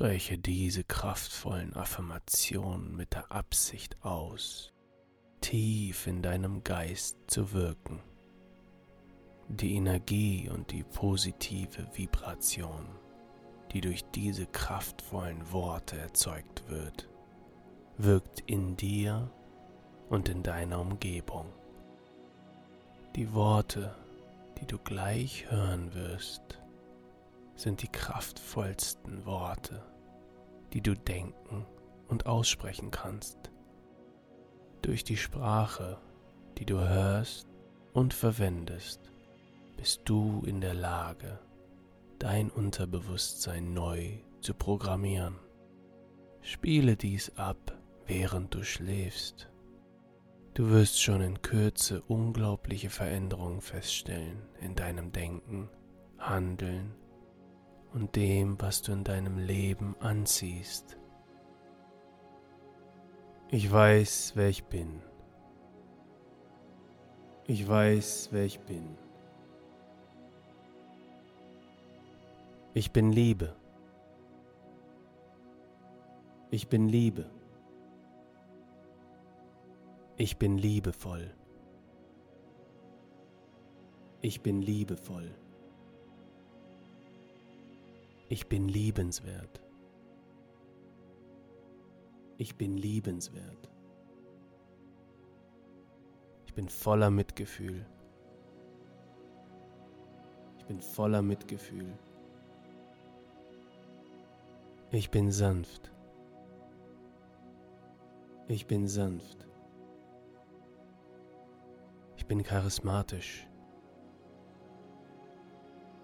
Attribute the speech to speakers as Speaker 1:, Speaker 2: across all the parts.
Speaker 1: Spreche diese kraftvollen Affirmationen mit der Absicht aus, tief in deinem Geist zu wirken. Die Energie und die positive Vibration, die durch diese kraftvollen Worte erzeugt wird, wirkt in dir und in deiner Umgebung. Die Worte, die du gleich hören wirst, sind die kraftvollsten Worte, die du denken und aussprechen kannst. Durch die Sprache, die du hörst und verwendest, bist du in der Lage, dein Unterbewusstsein neu zu programmieren. Spiele dies ab, während du schläfst. Du wirst schon in Kürze unglaubliche Veränderungen feststellen in deinem Denken, Handeln und dem, was du in deinem Leben anziehst. Ich weiß, wer ich bin. Ich weiß, wer ich bin. Ich bin Liebe. Ich bin Liebe. Ich bin liebevoll. Ich bin liebevoll. Ich bin liebenswert. Ich bin liebenswert. Ich bin voller Mitgefühl. Ich bin voller Mitgefühl. Ich bin sanft. Ich bin sanft. Ich bin charismatisch.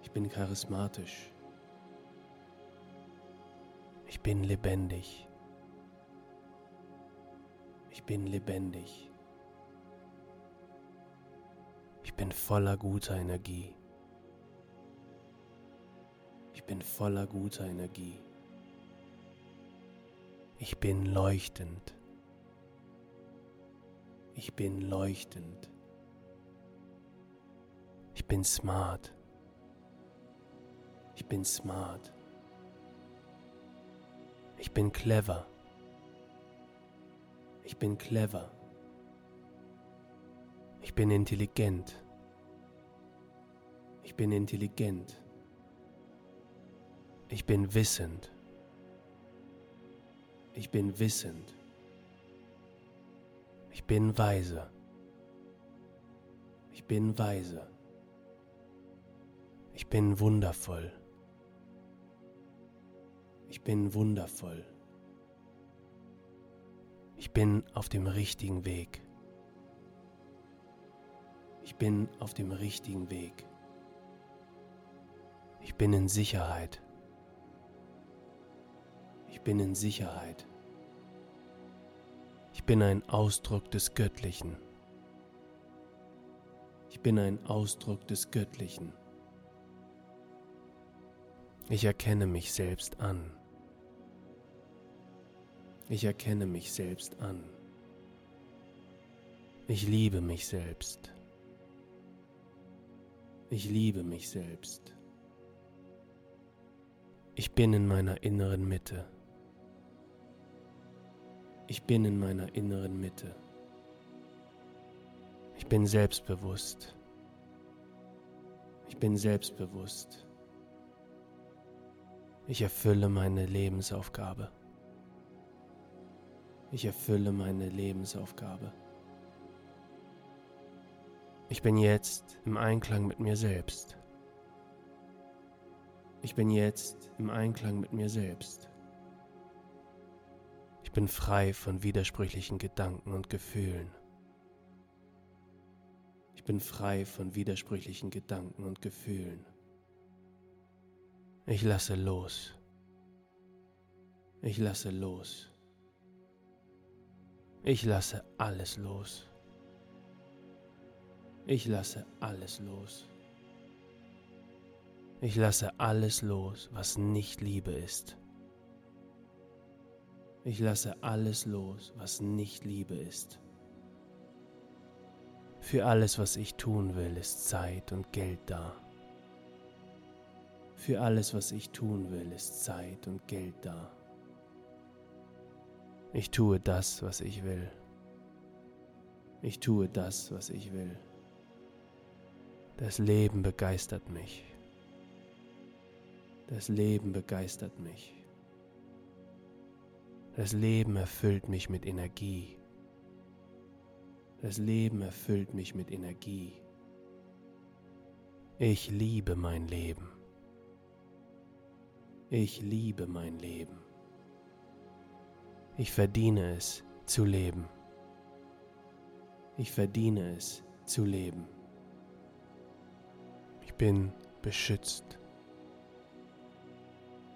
Speaker 1: Ich bin charismatisch. Ich bin lebendig. Ich bin lebendig. Ich bin voller guter Energie. Ich bin voller guter Energie. Ich bin leuchtend. Ich bin leuchtend. Ich bin smart. Ich bin smart. Ich bin clever. Ich bin clever. Ich bin intelligent. Ich bin intelligent. Ich bin wissend. Ich bin wissend. Ich bin weise. Ich bin weise. Ich bin wundervoll. Ich bin wundervoll. Ich bin auf dem richtigen Weg. Ich bin auf dem richtigen Weg. Ich bin in Sicherheit. Ich bin in Sicherheit. Ich bin ein Ausdruck des Göttlichen. Ich bin ein Ausdruck des Göttlichen. Ich erkenne mich selbst an. Ich erkenne mich selbst an. Ich liebe mich selbst. Ich liebe mich selbst. Ich bin in meiner inneren Mitte. Ich bin in meiner inneren Mitte. Ich bin selbstbewusst. Ich bin selbstbewusst. Ich erfülle meine Lebensaufgabe. Ich erfülle meine Lebensaufgabe. Ich bin jetzt im Einklang mit mir selbst. Ich bin jetzt im Einklang mit mir selbst bin frei von widersprüchlichen Gedanken und Gefühlen. Ich bin frei von widersprüchlichen Gedanken und Gefühlen. Ich lasse los. Ich lasse los. Ich lasse alles los. Ich lasse alles los. Ich lasse alles los, was nicht Liebe ist. Ich lasse alles los, was nicht Liebe ist. Für alles, was ich tun will, ist Zeit und Geld da. Für alles, was ich tun will, ist Zeit und Geld da. Ich tue das, was ich will. Ich tue das, was ich will. Das Leben begeistert mich. Das Leben begeistert mich. Das Leben erfüllt mich mit Energie. Das Leben erfüllt mich mit Energie. Ich liebe mein Leben. Ich liebe mein Leben. Ich verdiene es zu leben. Ich verdiene es zu leben. Ich bin beschützt.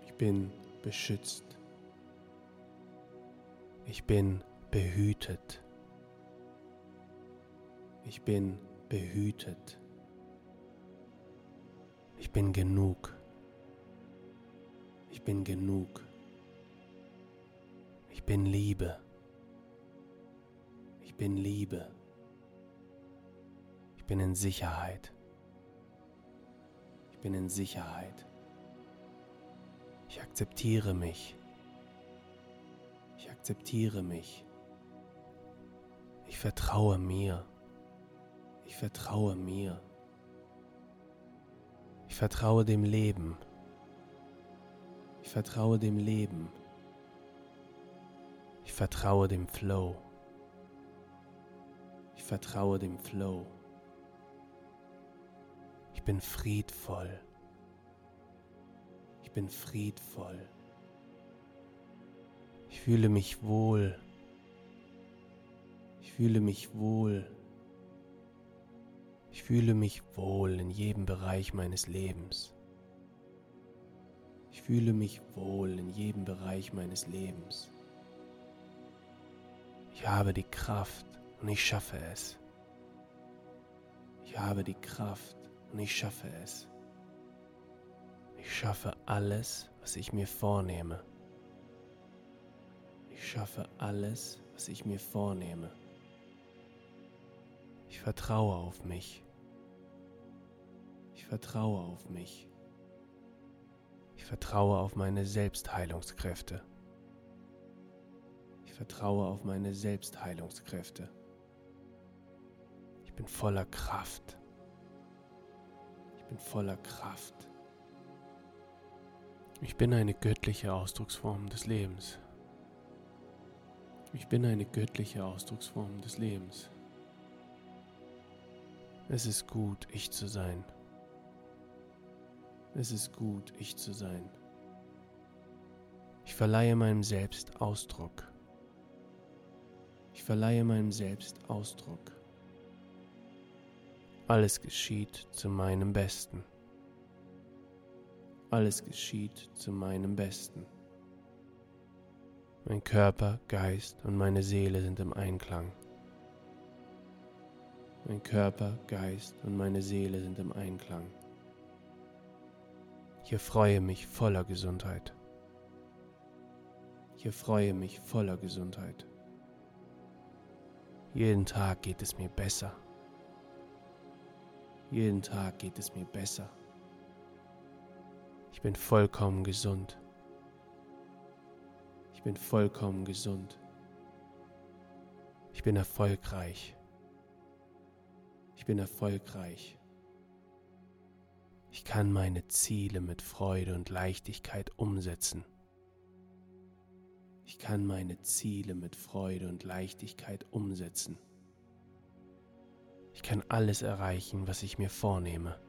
Speaker 1: Ich bin beschützt. Ich bin behütet. Ich bin behütet. Ich bin genug. Ich bin genug. Ich bin Liebe. Ich bin Liebe. Ich bin in Sicherheit. Ich bin in Sicherheit. Ich akzeptiere mich. Ich akzeptiere mich. Ich vertraue mir. Ich vertraue mir. Ich vertraue dem Leben. Ich vertraue dem Leben. Ich vertraue dem Flow. Ich vertraue dem Flow. Ich bin friedvoll. Ich bin friedvoll. Ich fühle mich wohl. Ich fühle mich wohl. Ich fühle mich wohl in jedem Bereich meines Lebens. Ich fühle mich wohl in jedem Bereich meines Lebens. Ich habe die Kraft und ich schaffe es. Ich habe die Kraft und ich schaffe es. Ich schaffe alles, was ich mir vornehme. Ich schaffe alles, was ich mir vornehme. Ich vertraue auf mich. Ich vertraue auf mich. Ich vertraue auf meine Selbstheilungskräfte. Ich vertraue auf meine Selbstheilungskräfte. Ich bin voller Kraft. Ich bin voller Kraft. Ich bin eine göttliche Ausdrucksform des Lebens. Ich bin eine göttliche Ausdrucksform des Lebens. Es ist gut, ich zu sein. Es ist gut, ich zu sein. Ich verleihe meinem Selbst Ausdruck. Ich verleihe meinem Selbst Ausdruck. Alles geschieht zu meinem Besten. Alles geschieht zu meinem Besten. Mein Körper, Geist und meine Seele sind im Einklang. Mein Körper, Geist und meine Seele sind im Einklang. Ich erfreue mich voller Gesundheit. Ich erfreue mich voller Gesundheit. Jeden Tag geht es mir besser. Jeden Tag geht es mir besser. Ich bin vollkommen gesund. Ich bin vollkommen gesund. Ich bin erfolgreich. Ich bin erfolgreich. Ich kann meine Ziele mit Freude und Leichtigkeit umsetzen. Ich kann meine Ziele mit Freude und Leichtigkeit umsetzen. Ich kann alles erreichen, was ich mir vornehme.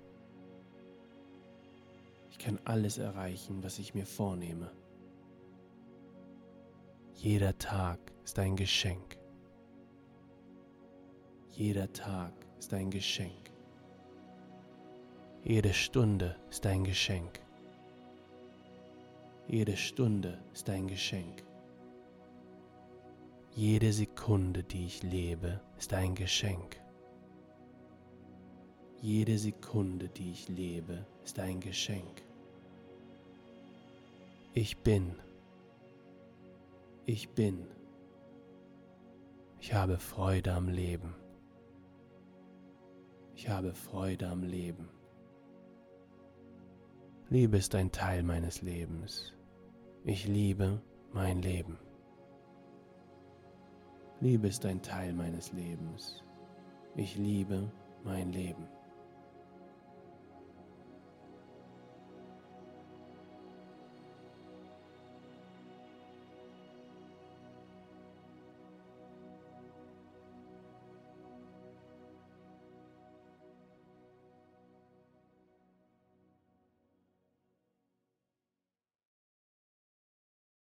Speaker 1: Ich kann alles erreichen, was ich mir vornehme. Jeder Tag ist ein Geschenk. Jeder Tag ist ein Geschenk. Jede Stunde ist ein Geschenk. Jede Stunde ist ein Geschenk. Jede Sekunde, die ich lebe, ist ein Geschenk. Jede Sekunde, die ich lebe, ist ein Geschenk. Ich bin. Ich bin. Ich habe Freude am Leben. Ich habe Freude am Leben. Liebe ist ein Teil meines Lebens. Ich liebe mein Leben. Liebe ist ein Teil meines Lebens. Ich liebe mein Leben.